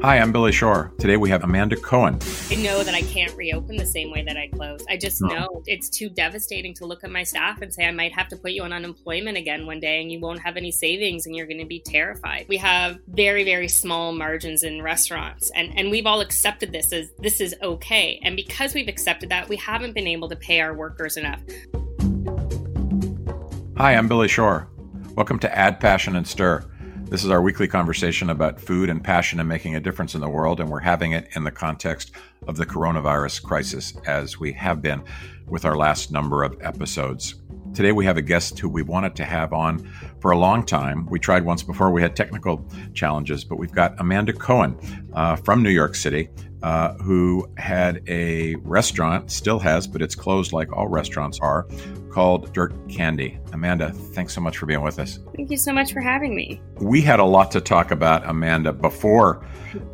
Hi, I'm Billy Shore. Today we have Amanda Cohen. I know that I can't reopen the same way that I closed. I just know it's too devastating to look at my staff and say I might have to put you on unemployment again one day and you won't have any savings and you're going to be terrified. We have very, very small margins in restaurants and, and we've all accepted this as this is okay. And because we've accepted that, we haven't been able to pay our workers enough. Hi, I'm Billy Shore. Welcome to Add Passion and Stir. This is our weekly conversation about food and passion and making a difference in the world, and we're having it in the context of the coronavirus crisis, as we have been with our last number of episodes. Today, we have a guest who we wanted to have on for a long time. We tried once before, we had technical challenges, but we've got Amanda Cohen uh, from New York City, uh, who had a restaurant, still has, but it's closed like all restaurants are, called Dirt Candy. Amanda, thanks so much for being with us. Thank you so much for having me. We had a lot to talk about, Amanda, before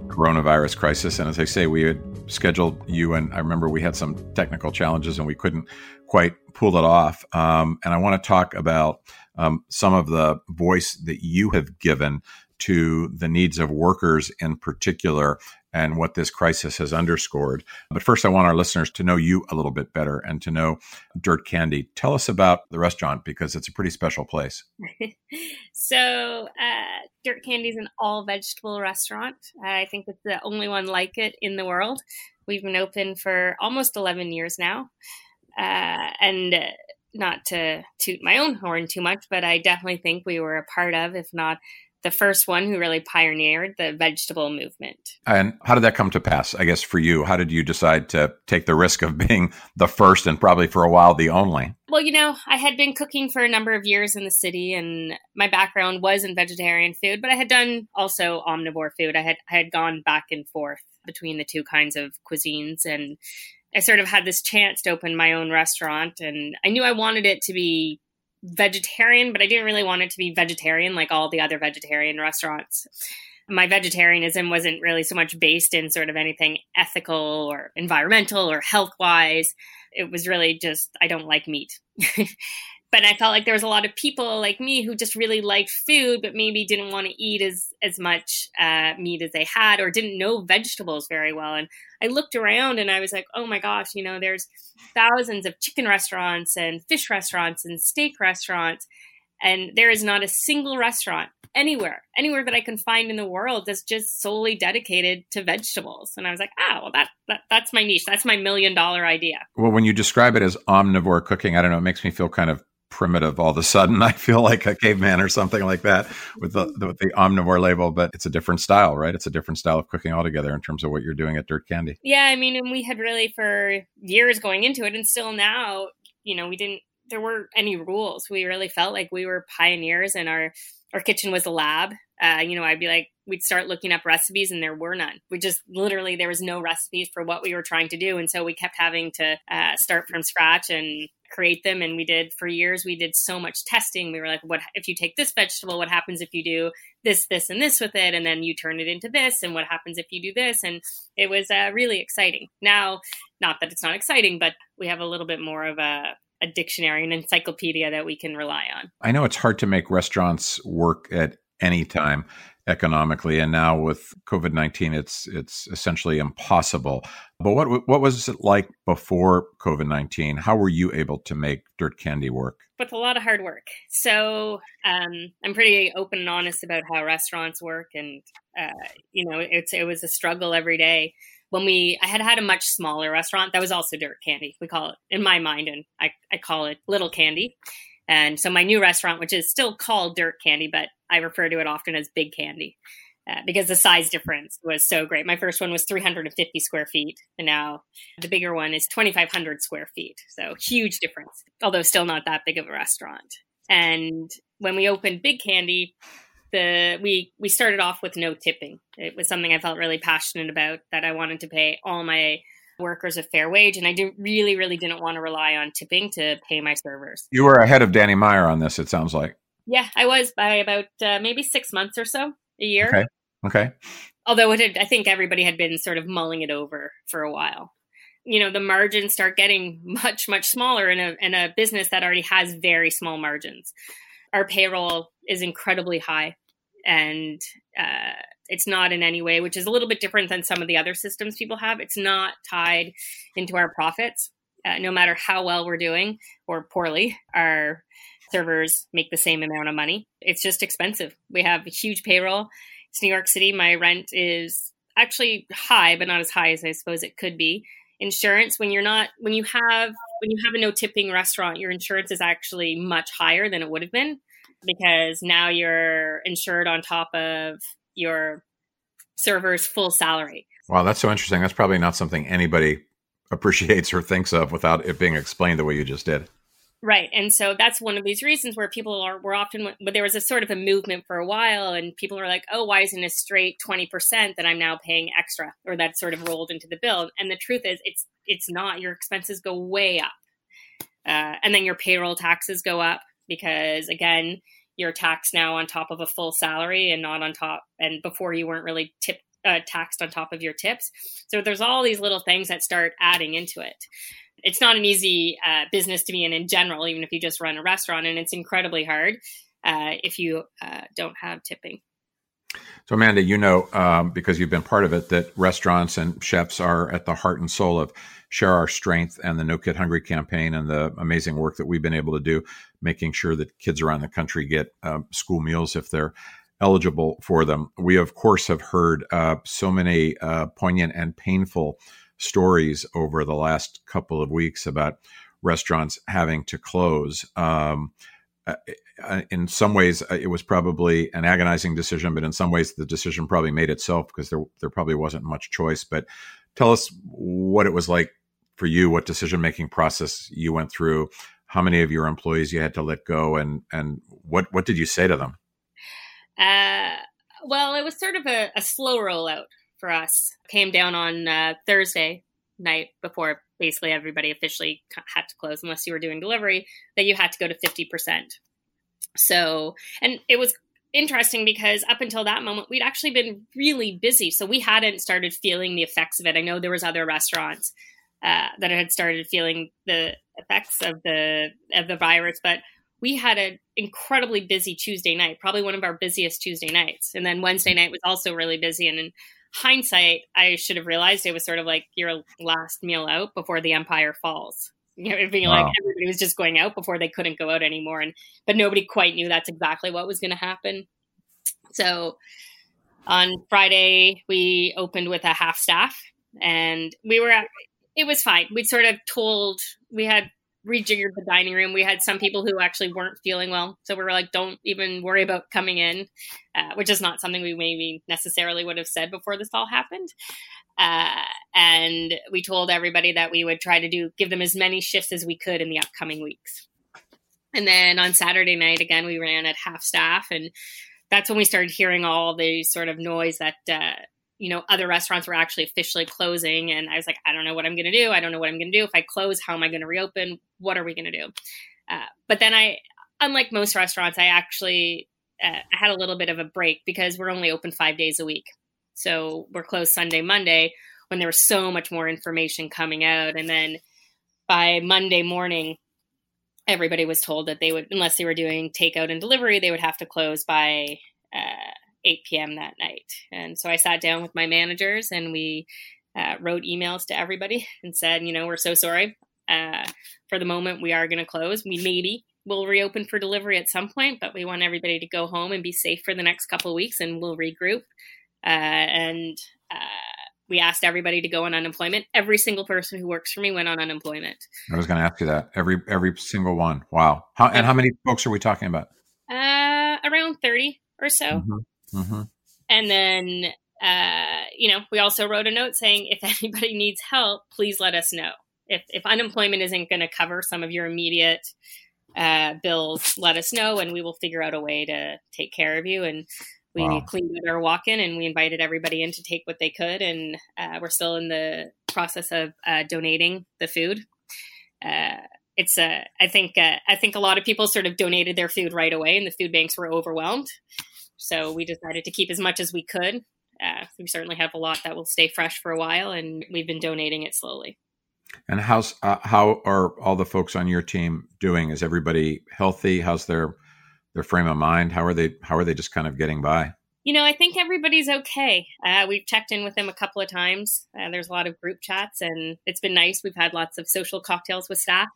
coronavirus crisis. And as I say, we had scheduled you, and I remember we had some technical challenges and we couldn't quite pull it off. Um, and I want to talk about um, some of the voice that you have given to the needs of workers in particular and what this crisis has underscored. But first, I want our listeners to know you a little bit better and to know Dirt Candy. Tell us about the restaurant because it's a pretty special place. so, uh, Dirt Candy is an all vegetable restaurant. I think it's the only one like it in the world. We've been open for almost 11 years now. Uh, and uh, not to toot my own horn too much, but I definitely think we were a part of, if not the first one who really pioneered the vegetable movement. And how did that come to pass? I guess for you, how did you decide to take the risk of being the first and probably for a while the only? Well, you know, I had been cooking for a number of years in the city and my background was in vegetarian food, but I had done also omnivore food. I had I had gone back and forth between the two kinds of cuisines and I sort of had this chance to open my own restaurant and I knew I wanted it to be vegetarian, but I didn't really want it to be vegetarian like all the other vegetarian restaurants. My vegetarianism wasn't really so much based in sort of anything ethical or environmental or health wise. It was really just, I don't like meat. but I felt like there was a lot of people like me who just really liked food, but maybe didn't want to eat as as much uh, meat as they had, or didn't know vegetables very well. And I looked around and I was like, oh my gosh, you know, there's thousands of chicken restaurants and fish restaurants and steak restaurants, and there is not a single restaurant anywhere, anywhere that I can find in the world that's just solely dedicated to vegetables. And I was like, ah, well, that, that that's my niche. That's my million dollar idea. Well, when you describe it as omnivore cooking, I don't know, it makes me feel kind of primitive all of a sudden. I feel like a caveman or something like that with the, the, with the omnivore label, but it's a different style, right? It's a different style of cooking altogether in terms of what you're doing at Dirt Candy. Yeah, I mean, and we had really for years going into it, and still now, you know, we didn't. There weren't any rules. We really felt like we were pioneers, and our our kitchen was a lab. Uh, you know, I'd be like, we'd start looking up recipes, and there were none. We just literally there was no recipes for what we were trying to do, and so we kept having to uh, start from scratch and create them and we did for years we did so much testing. We were like what if you take this vegetable what happens if you do this this and this with it? And then you turn it into this and what happens if you do this? And it was uh, really exciting. Now not that it's not exciting but we have a little bit more of a a dictionary, an encyclopedia that we can rely on. I know it's hard to make restaurants work at any time economically and now with covid-19 it's it's essentially impossible. But what what was it like before covid-19 how were you able to make dirt candy work? With a lot of hard work. So um, i'm pretty open and honest about how restaurants work and uh, you know it's it was a struggle every day. When we i had had a much smaller restaurant that was also dirt candy we call it in my mind and i, I call it little candy and so my new restaurant, which is still called Dirt Candy, but I refer to it often as Big Candy uh, because the size difference was so great. My first one was 350 square feet, and now the bigger one is 2,500 square feet. So huge difference, although still not that big of a restaurant. And when we opened Big Candy, the we we started off with no tipping. It was something I felt really passionate about that I wanted to pay all my workers a fair wage, and I didn't really, really didn't want to rely on tipping to pay my servers. You were ahead of Danny Meyer on this. It sounds like. Yeah, I was by about uh, maybe six months or so, a year. Okay. Okay. Although it had, I think everybody had been sort of mulling it over for a while. You know, the margins start getting much, much smaller in a in a business that already has very small margins. Our payroll is incredibly high, and uh, It's not in any way, which is a little bit different than some of the other systems people have. It's not tied into our profits. Uh, no matter how well we're doing or poorly, our servers make the same amount of money. It's just expensive. We have a huge payroll. It's New York City. My rent is actually high, but not as high as I suppose it could be. Insurance, when you're not, when you have, when you have a no tipping restaurant, your insurance is actually much higher than it would have been because now you're insured on top of your server's full salary. Wow, that's so interesting. That's probably not something anybody appreciates or thinks of without it being explained the way you just did. Right. And so that's one of these reasons where people are, were often, but there was a sort of a movement for a while and people are like, oh, why isn't a straight 20% that I'm now paying extra or that sort of rolled into the bill? And the truth is it's, it's not, your expenses go way up. Uh, and then your payroll taxes go up because again, you're taxed now on top of a full salary and not on top. And before you weren't really tip, uh, taxed on top of your tips. So there's all these little things that start adding into it it's not an easy uh, business to be in in general, even if you just run a restaurant, and it's incredibly hard uh, if you uh, don't have tipping. So, Amanda, you know, um, because you've been part of it, that restaurants and chefs are at the heart and soul of Share Our Strength and the No Kid Hungry campaign and the amazing work that we've been able to do, making sure that kids around the country get uh, school meals if they're eligible for them. We, of course, have heard uh, so many uh, poignant and painful stories over the last couple of weeks about restaurants having to close. Um, uh, uh, in some ways, uh, it was probably an agonizing decision, but in some ways, the decision probably made itself because there there probably wasn't much choice. But tell us what it was like for you, what decision making process you went through, how many of your employees you had to let go, and and what what did you say to them? Uh, well, it was sort of a, a slow rollout for us came down on uh, Thursday night before basically everybody officially had to close unless you were doing delivery that you had to go to 50%. So, and it was interesting because up until that moment we'd actually been really busy so we hadn't started feeling the effects of it i know there was other restaurants uh, that had started feeling the effects of the of the virus but we had an incredibly busy tuesday night probably one of our busiest tuesday nights and then wednesday night was also really busy and, in hindsight, I should have realized it was sort of like your last meal out before the empire falls. You know, being wow. like everybody was just going out before they couldn't go out anymore, and but nobody quite knew that's exactly what was going to happen. So on Friday we opened with a half staff, and we were at, it was fine. We sort of told we had rejiggered the dining room. We had some people who actually weren't feeling well, so we were like, "Don't even worry about coming in," uh, which is not something we maybe necessarily would have said before this all happened. Uh, and we told everybody that we would try to do give them as many shifts as we could in the upcoming weeks. And then on Saturday night, again, we ran at half staff, and that's when we started hearing all the sort of noise that uh, you know, other restaurants were actually officially closing. And I was like, I don't know what I'm going to do. I don't know what I'm going to do. If I close, how am I going to reopen? What are we going to do? Uh, but then I, unlike most restaurants, I actually uh, had a little bit of a break because we're only open five days a week. So we're closed Sunday, Monday when there was so much more information coming out. And then by Monday morning, everybody was told that they would, unless they were doing takeout and delivery, they would have to close by uh, 8 p.m. that night. And so I sat down with my managers and we uh, wrote emails to everybody and said, you know, we're so sorry. Uh, for the moment, we are going to close. We maybe will reopen for delivery at some point, but we want everybody to go home and be safe for the next couple of weeks and we'll regroup. Uh, and uh, we asked everybody to go on unemployment. Every single person who works for me went on unemployment. I was going to ask you that. Every every single one. Wow. How, and how many folks are we talking about? Uh, around 30 or so. Mm-hmm. Mm-hmm. And then, uh, you know, we also wrote a note saying if anybody needs help, please let us know. If, if unemployment isn't going to cover some of your immediate uh, bills, let us know and we will figure out a way to take care of you. And we wow. cleaned out our walk in and we invited everybody in to take what they could. And uh, we're still in the process of uh, donating the food. Uh, it's a, uh, I think, uh, I think a lot of people sort of donated their food right away and the food banks were overwhelmed. So we decided to keep as much as we could. Uh, we certainly have a lot that will stay fresh for a while, and we've been donating it slowly. And how's uh, how are all the folks on your team doing? Is everybody healthy? How's their their frame of mind? How are they? How are they just kind of getting by? You know, I think everybody's okay. Uh, we've checked in with them a couple of times. Uh, there's a lot of group chats, and it's been nice. We've had lots of social cocktails with staff,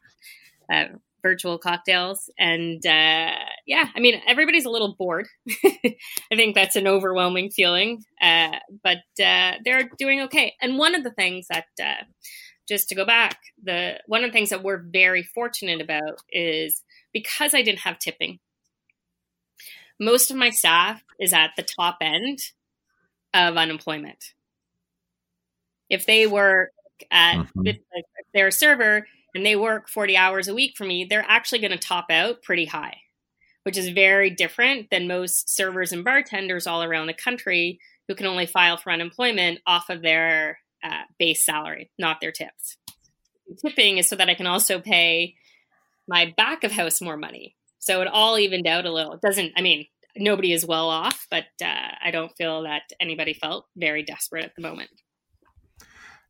uh, virtual cocktails, and uh, yeah, I mean, everybody's a little bored. I think that's an overwhelming feeling, uh, but uh, they're doing okay. And one of the things that just to go back, the one of the things that we're very fortunate about is because I didn't have tipping most of my staff is at the top end of unemployment. If they work at mm-hmm. if they're a server and they work 40 hours a week for me, they're actually going to top out pretty high, which is very different than most servers and bartenders all around the country who can only file for unemployment off of their uh, base salary, not their tips. Tipping is so that I can also pay my back of house more money. So it all evened out a little. It doesn't, I mean, nobody is well off, but uh, I don't feel that anybody felt very desperate at the moment.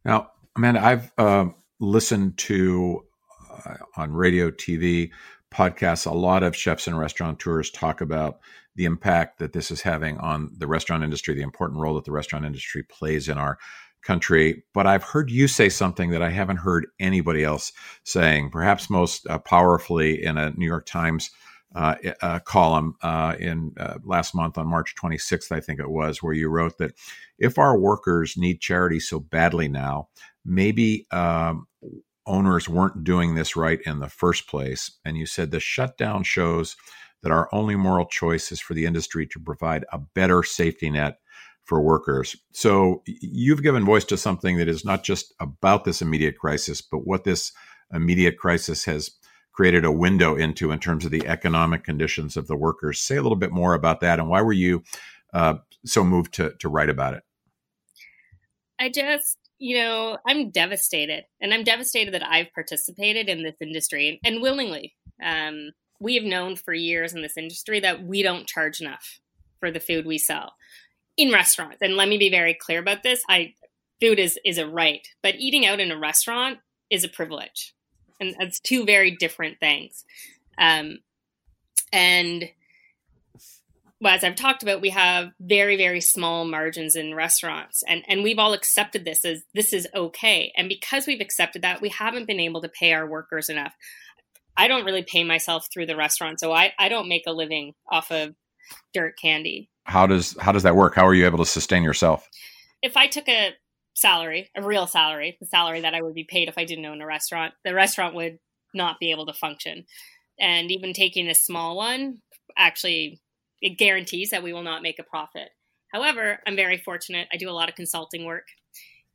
Now, Amanda, I've uh, listened to uh, on radio, TV, podcasts, a lot of chefs and restaurateurs talk about the impact that this is having on the restaurant industry, the important role that the restaurant industry plays in our country. But I've heard you say something that I haven't heard anybody else saying, perhaps most uh, powerfully in a New York Times uh, uh, column uh, in uh, last month on March 26th, I think it was, where you wrote that if our workers need charity so badly now, maybe um, owners weren't doing this right in the first place. And you said the shutdown shows that our only moral choice is for the industry to provide a better safety net for workers. So you've given voice to something that is not just about this immediate crisis, but what this immediate crisis has created a window into in terms of the economic conditions of the workers. Say a little bit more about that, and why were you uh, so moved to to write about it? I just, you know, I'm devastated, and I'm devastated that I've participated in this industry and willingly. Um, we have known for years in this industry that we don't charge enough for the food we sell in restaurants. And let me be very clear about this: I food is is a right, but eating out in a restaurant is a privilege and that's two very different things. Um, and well, as I've talked about, we have very, very small margins in restaurants, and and we've all accepted this as this is okay. And because we've accepted that, we haven't been able to pay our workers enough. I don't really pay myself through the restaurant, so I I don't make a living off of dirt candy. How does how does that work? How are you able to sustain yourself? If I took a salary, a real salary, the salary that I would be paid if I didn't own a restaurant, the restaurant would not be able to function. And even taking a small one, actually, it guarantees that we will not make a profit. However, I'm very fortunate. I do a lot of consulting work,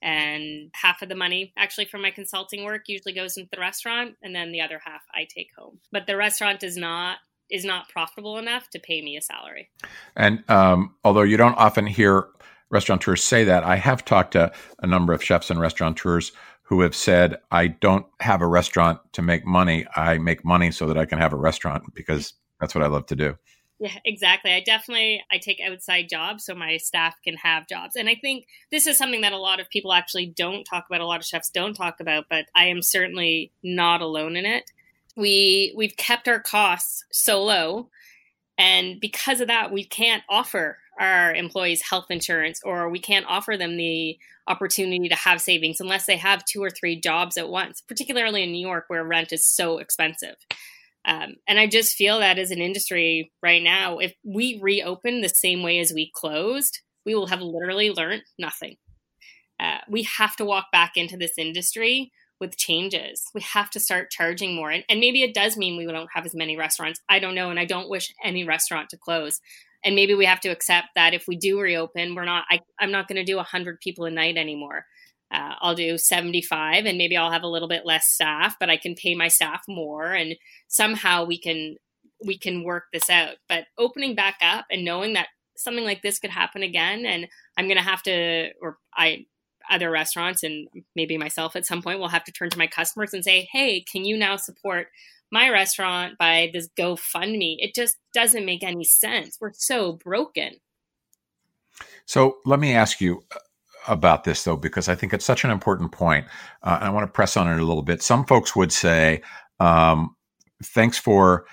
and half of the money actually from my consulting work usually goes into the restaurant, and then the other half I take home. But the restaurant does not is not profitable enough to pay me a salary. And um, although you don't often hear restaurateurs say that. I have talked to a number of chefs and restaurateurs who have said, I don't have a restaurant to make money. I make money so that I can have a restaurant because that's what I love to do. Yeah, exactly. I definitely I take outside jobs so my staff can have jobs. And I think this is something that a lot of people actually don't talk about, a lot of chefs don't talk about, but I am certainly not alone in it. We we've kept our costs so low and because of that we can't offer our employees health insurance or we can't offer them the opportunity to have savings unless they have two or three jobs at once, particularly in New York where rent is so expensive. Um, and I just feel that as an industry right now, if we reopen the same way as we closed, we will have literally learned nothing. Uh, we have to walk back into this industry with changes. We have to start charging more. And, and maybe it does mean we don't have as many restaurants. I don't know. And I don't wish any restaurant to close and maybe we have to accept that if we do reopen we're not I, i'm not going to do 100 people a night anymore uh, i'll do 75 and maybe i'll have a little bit less staff but i can pay my staff more and somehow we can we can work this out but opening back up and knowing that something like this could happen again and i'm going to have to or i other restaurants and maybe myself at some point will have to turn to my customers and say hey can you now support my restaurant by this GoFundMe. It just doesn't make any sense. We're so broken. So let me ask you about this though, because I think it's such an important point. Uh, and I want to press on it a little bit. Some folks would say, um, thanks for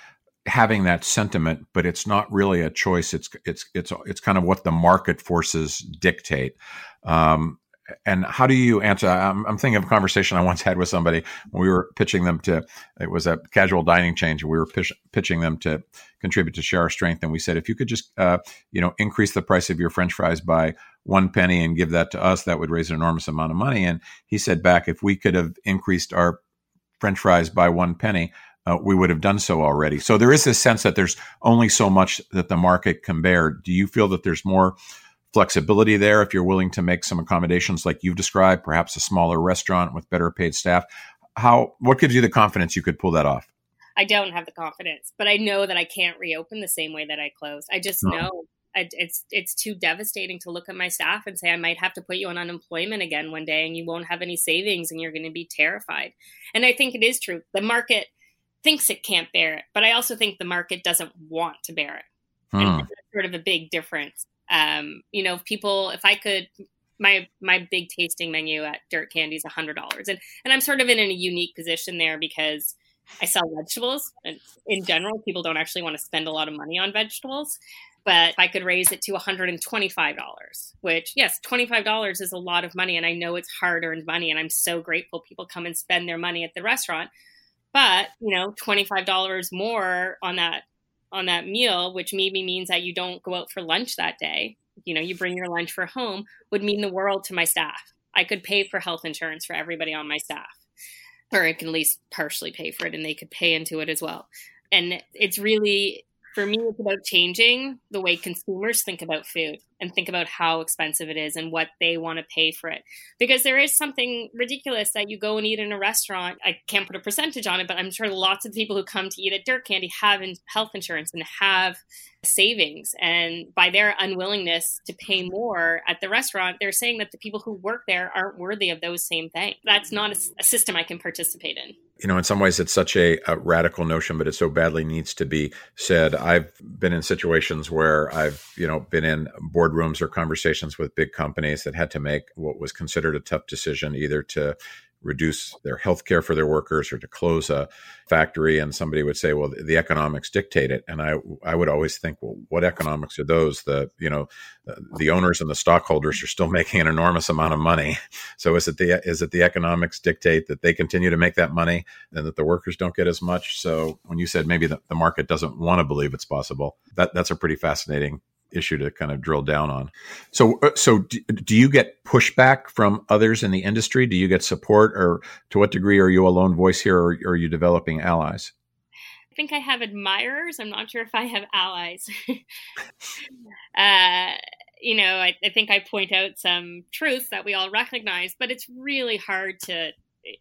having that sentiment, but it's not really a choice. It's it's it's it's kind of what the market forces dictate. Um, and how do you answer? I'm, I'm, thinking of a conversation I once had with somebody when we were pitching them to. It was a casual dining change. We were pitch, pitching them to contribute to share our strength, and we said if you could just uh, you know increase the price of your French fries by one penny and give that to us, that would raise an enormous amount of money. And he said back, if we could have increased our French fries by one penny, uh, we would have done so already. So there is this sense that there's only so much that the market can bear. Do you feel that there's more flexibility there if you're willing to make some accommodations like you've described, perhaps a smaller restaurant with better paid staff? How what gives you the confidence you could pull that off? I don't have the confidence, but I know that I can't reopen the same way that I closed. I just no. know it's it's too devastating to look at my staff and say I might have to put you on unemployment again one day and you won't have any savings and you're going to be terrified. And I think it is true. The market thinks it can't bear it, but I also think the market doesn't want to bear it. Hmm. And that's sort of a big difference. Um, you know, people, if I could, my my big tasting menu at Dirt Candy is hundred dollars, and and I'm sort of in a unique position there because I sell vegetables, and in general, people don't actually want to spend a lot of money on vegetables. But if I could raise it to $125, which, yes, $25 is a lot of money. And I know it's hard earned money. And I'm so grateful people come and spend their money at the restaurant. But, you know, $25 more on that on that meal, which maybe means that you don't go out for lunch that day, you know, you bring your lunch for home, would mean the world to my staff. I could pay for health insurance for everybody on my staff, or I can at least partially pay for it and they could pay into it as well. And it's really for me, it's about changing the way consumers think about food and think about how expensive it is and what they want to pay for it. Because there is something ridiculous that you go and eat in a restaurant. I can't put a percentage on it, but I'm sure lots of people who come to eat at Dirt Candy have health insurance and have savings. And by their unwillingness to pay more at the restaurant, they're saying that the people who work there aren't worthy of those same things. That's not a, system I can participate in. You know, in some ways, it's such a, a, radical notion, but it so badly needs to be said. I've been in situations where I've, you know, been in boardrooms or conversations with big companies that had to make what was considered a tough decision, either to reduce their health care for their workers or to close a factory. And somebody would say well the economics dictate it. And i i would always think well what economics are those? The you know the owners and the stockholders are still making an enormous amount of money. So is it the is it the economics dictate that they continue to make that money and that the workers don't get as much? So when you said maybe the, the market doesn't want to believe it's possible that that's a pretty fascinating issue to kind of drill down on. So, uh, so do, you get pushback from others in the industry? Do you get support, or to what degree are you a lone voice here, or, are you developing allies? I think I have admirers. I'm not sure if I have allies. uh, you know, I, I think I point out some truths that we all recognize, but it's really hard to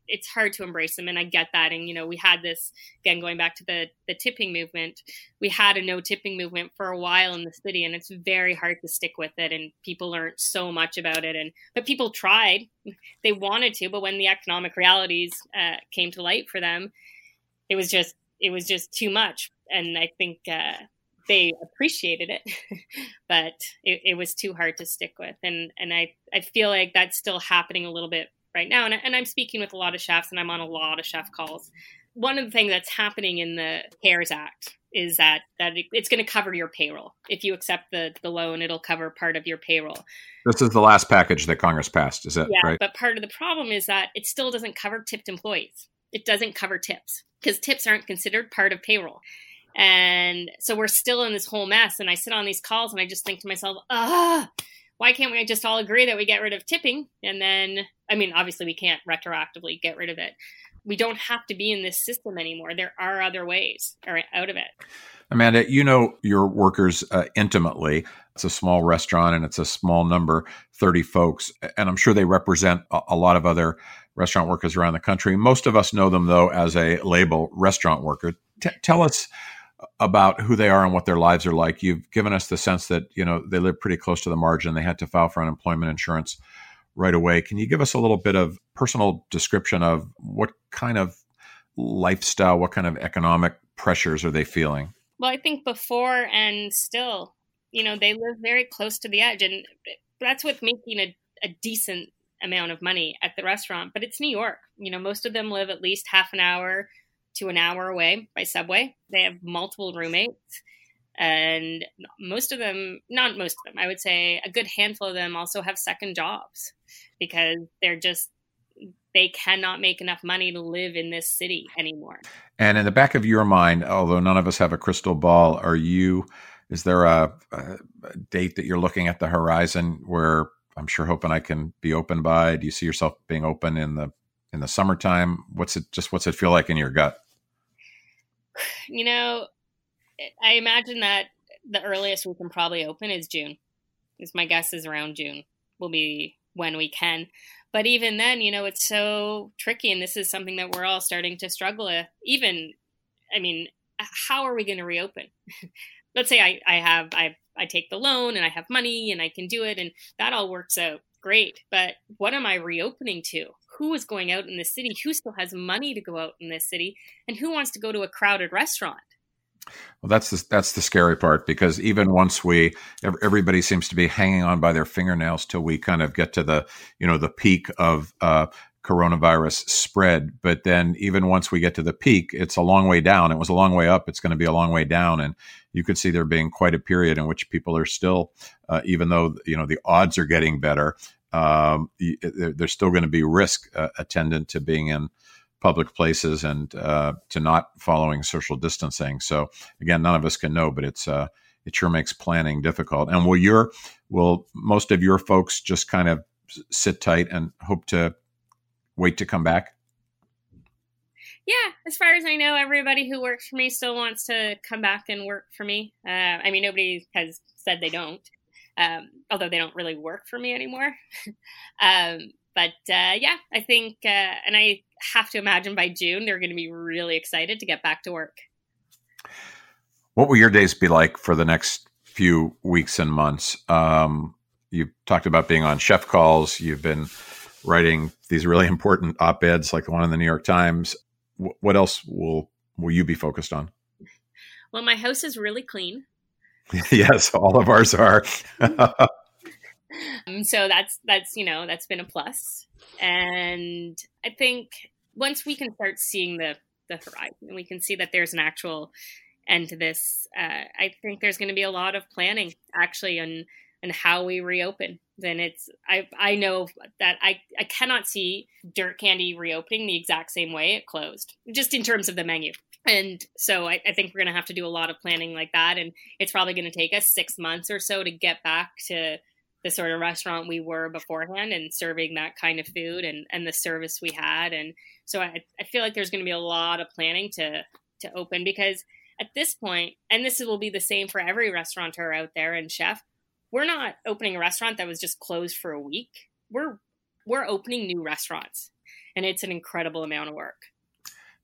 it's hard to embrace them and i get that and you know we had this again going back to the the tipping movement we had a no tipping movement for a while in the city and it's very hard to stick with it and people learned so much about it and but people tried they wanted to but when the economic realities uh, came to light for them it was just it was just too much and i think uh, they appreciated it, but it, it, was too hard to stick with. And and I, I feel like that's still happening a little bit right now. And, and I'm speaking with a lot of chefs and I'm on a lot of chef calls. One of the things that's happening in the CARES Act is that that it's going to cover your payroll. If you accept the the loan, it'll cover part of your payroll. This is the last package that Congress passed, is that yeah, right? But part of the problem is that it still doesn't cover tipped employees. It doesn't cover tips because tips aren't considered part of payroll. And so we're still in this whole mess. And I sit on these calls and I just think to myself, ah, why can't we just all agree that we get rid of tipping? And then, I mean, obviously we can't retroactively get rid of it. We don't have to be in this system anymore. There are other ways out of it. Amanda, you know your workers uh, intimately. It's a small restaurant and it's a small number, 30 folks. And I'm sure they represent a, a lot of other restaurant workers around the country. Most of us know them, though, as a label restaurant worker. T- tell us about who they are and what their lives are like. You've given us the sense that you know they live pretty close to the margin. They had to file for unemployment insurance right away. Can you give us a little bit of personal description of what kind of lifestyle, what kind of economic pressures are they feeling? Well, I think before and still, you know, they live very close to the edge, and that's with making a, a decent amount of money at the restaurant. But it's New York. You know, most of them live at least half an hour to an hour away by subway. They have multiple roommates. And most of them, not most of them, I would say a good handful of them also have second jobs because they're just they cannot make enough money to live in this city anymore. And in the back of your mind, although none of us have a crystal ball, are you? Is there a, a date that you're looking at the horizon where I'm sure hoping I can be open by? Do you see yourself being open in the in the summertime? What's it just what's it feel like in your gut? You know, I imagine that the earliest we can probably open is June. Is my guess is around June will be when we can. But even then, you know, it's so tricky, and this is something that we're all starting to struggle with. Even, I mean, how are we going to reopen? Let's say I, I have I I take the loan and I have money and I can do it, and that all works out great. But what am I reopening to? Who is going out in the city? Who still has money to go out in this city? And who wants to go to a crowded restaurant? Well, that's the that's the scary part because even once we everybody seems to be hanging on by their fingernails till we kind of get to the you know the peak of uh, coronavirus spread. But then even once we get to the peak, it's a long way down. It was a long way up. It's going to be a long way down, and you could see there being quite a period in which people are still, uh, even though you know the odds are getting better, um, there's still going to be risk uh, attendant to being in public places and uh, to not following social distancing. So again, none of us can know, but it's uh, it sure makes planning difficult. And will your will most of your folks just kind of sit tight and hope to wait to come back? Yeah, as far as I know, everybody who works for me still wants to come back and work for me. Uh, I mean, nobody has said they don't, um, although they don't really work for me anymore. um, but uh, yeah, I think, uh, and I have to imagine by June they're going to be really excited to get back to work. What will your days be like for the next few weeks and months? Um, you talked about being on chef calls. You've been writing these really important op eds, like the one in the New York Times. W- what else will will you be focused on? Well, my house is really clean. yes, all of ours are. Um, so that's that's you know that's been a plus, and I think once we can start seeing the the horizon, and we can see that there's an actual end to this, uh, I think there's going to be a lot of planning actually on and how we reopen. Then it's I I know that I I cannot see Dirt Candy reopening the exact same way it closed, just in terms of the menu. And so I, I think we're going to have to do a lot of planning like that, and it's probably going to take us six months or so to get back to the sort of restaurant we were beforehand and serving that kind of food and, and the service we had. And so I, I feel like there's going to be a lot of planning to, to open because at this point, and this will be the same for every restaurateur out there and chef, we're not opening a restaurant that was just closed for a week. We're, we're opening new restaurants and it's an incredible amount of work.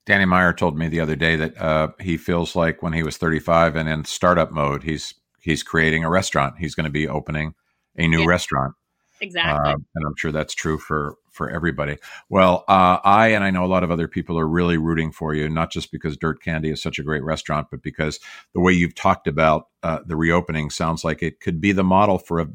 Danny Meyer told me the other day that uh, he feels like when he was 35 and in startup mode, he's he's creating a restaurant. He's going to be opening a new yeah. restaurant. Exactly. Uh, and I'm sure that's true for for everybody. Well, uh, I and I know a lot of other people are really rooting for you, not just because Dirt Candy is such a great restaurant, but because the way you've talked about uh, the reopening sounds like it could be the model for a,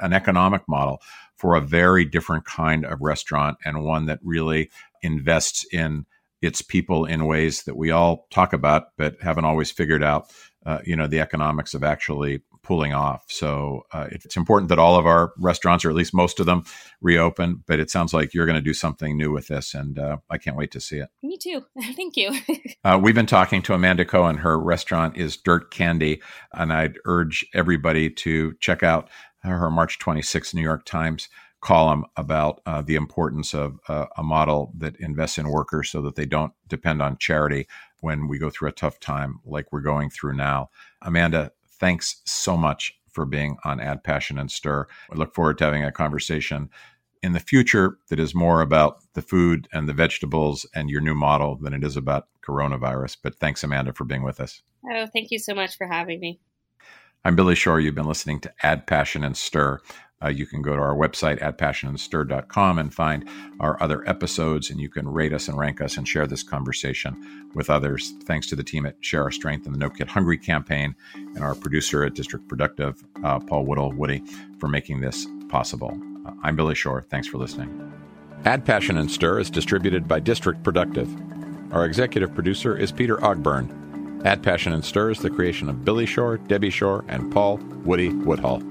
an economic model for a very different kind of restaurant and one that really invests in its people in ways that we all talk about but haven't always figured out. Uh, you know the economics of actually pulling off. So uh, it's important that all of our restaurants, or at least most of them, reopen. But it sounds like you're going to do something new with this, and uh, I can't wait to see it. Me too. Thank you. uh, we've been talking to Amanda Cohen. Her restaurant is Dirt Candy, and I'd urge everybody to check out her March 26th New York Times column about uh, the importance of uh, a model that invests in workers so that they don't depend on charity when we go through a tough time like we're going through now. Amanda, thanks so much for being on Add Passion and Stir. I look forward to having a conversation in the future that is more about the food and the vegetables and your new model than it is about coronavirus. But thanks, Amanda, for being with us. Oh, thank you so much for having me. I'm Billy Shore. You've been listening to Add Passion and Stir. Uh, you can go to our website at passionandstir.com and find our other episodes, and you can rate us and rank us and share this conversation with others. Thanks to the team at Share Our Strength and the No Kid Hungry campaign, and our producer at District Productive, uh, Paul Woodhull Woody, for making this possible. Uh, I'm Billy Shore. Thanks for listening. Add Passion and Stir is distributed by District Productive. Our executive producer is Peter Ogburn. Add Passion and Stir is the creation of Billy Shore, Debbie Shore, and Paul Woody Woodhull.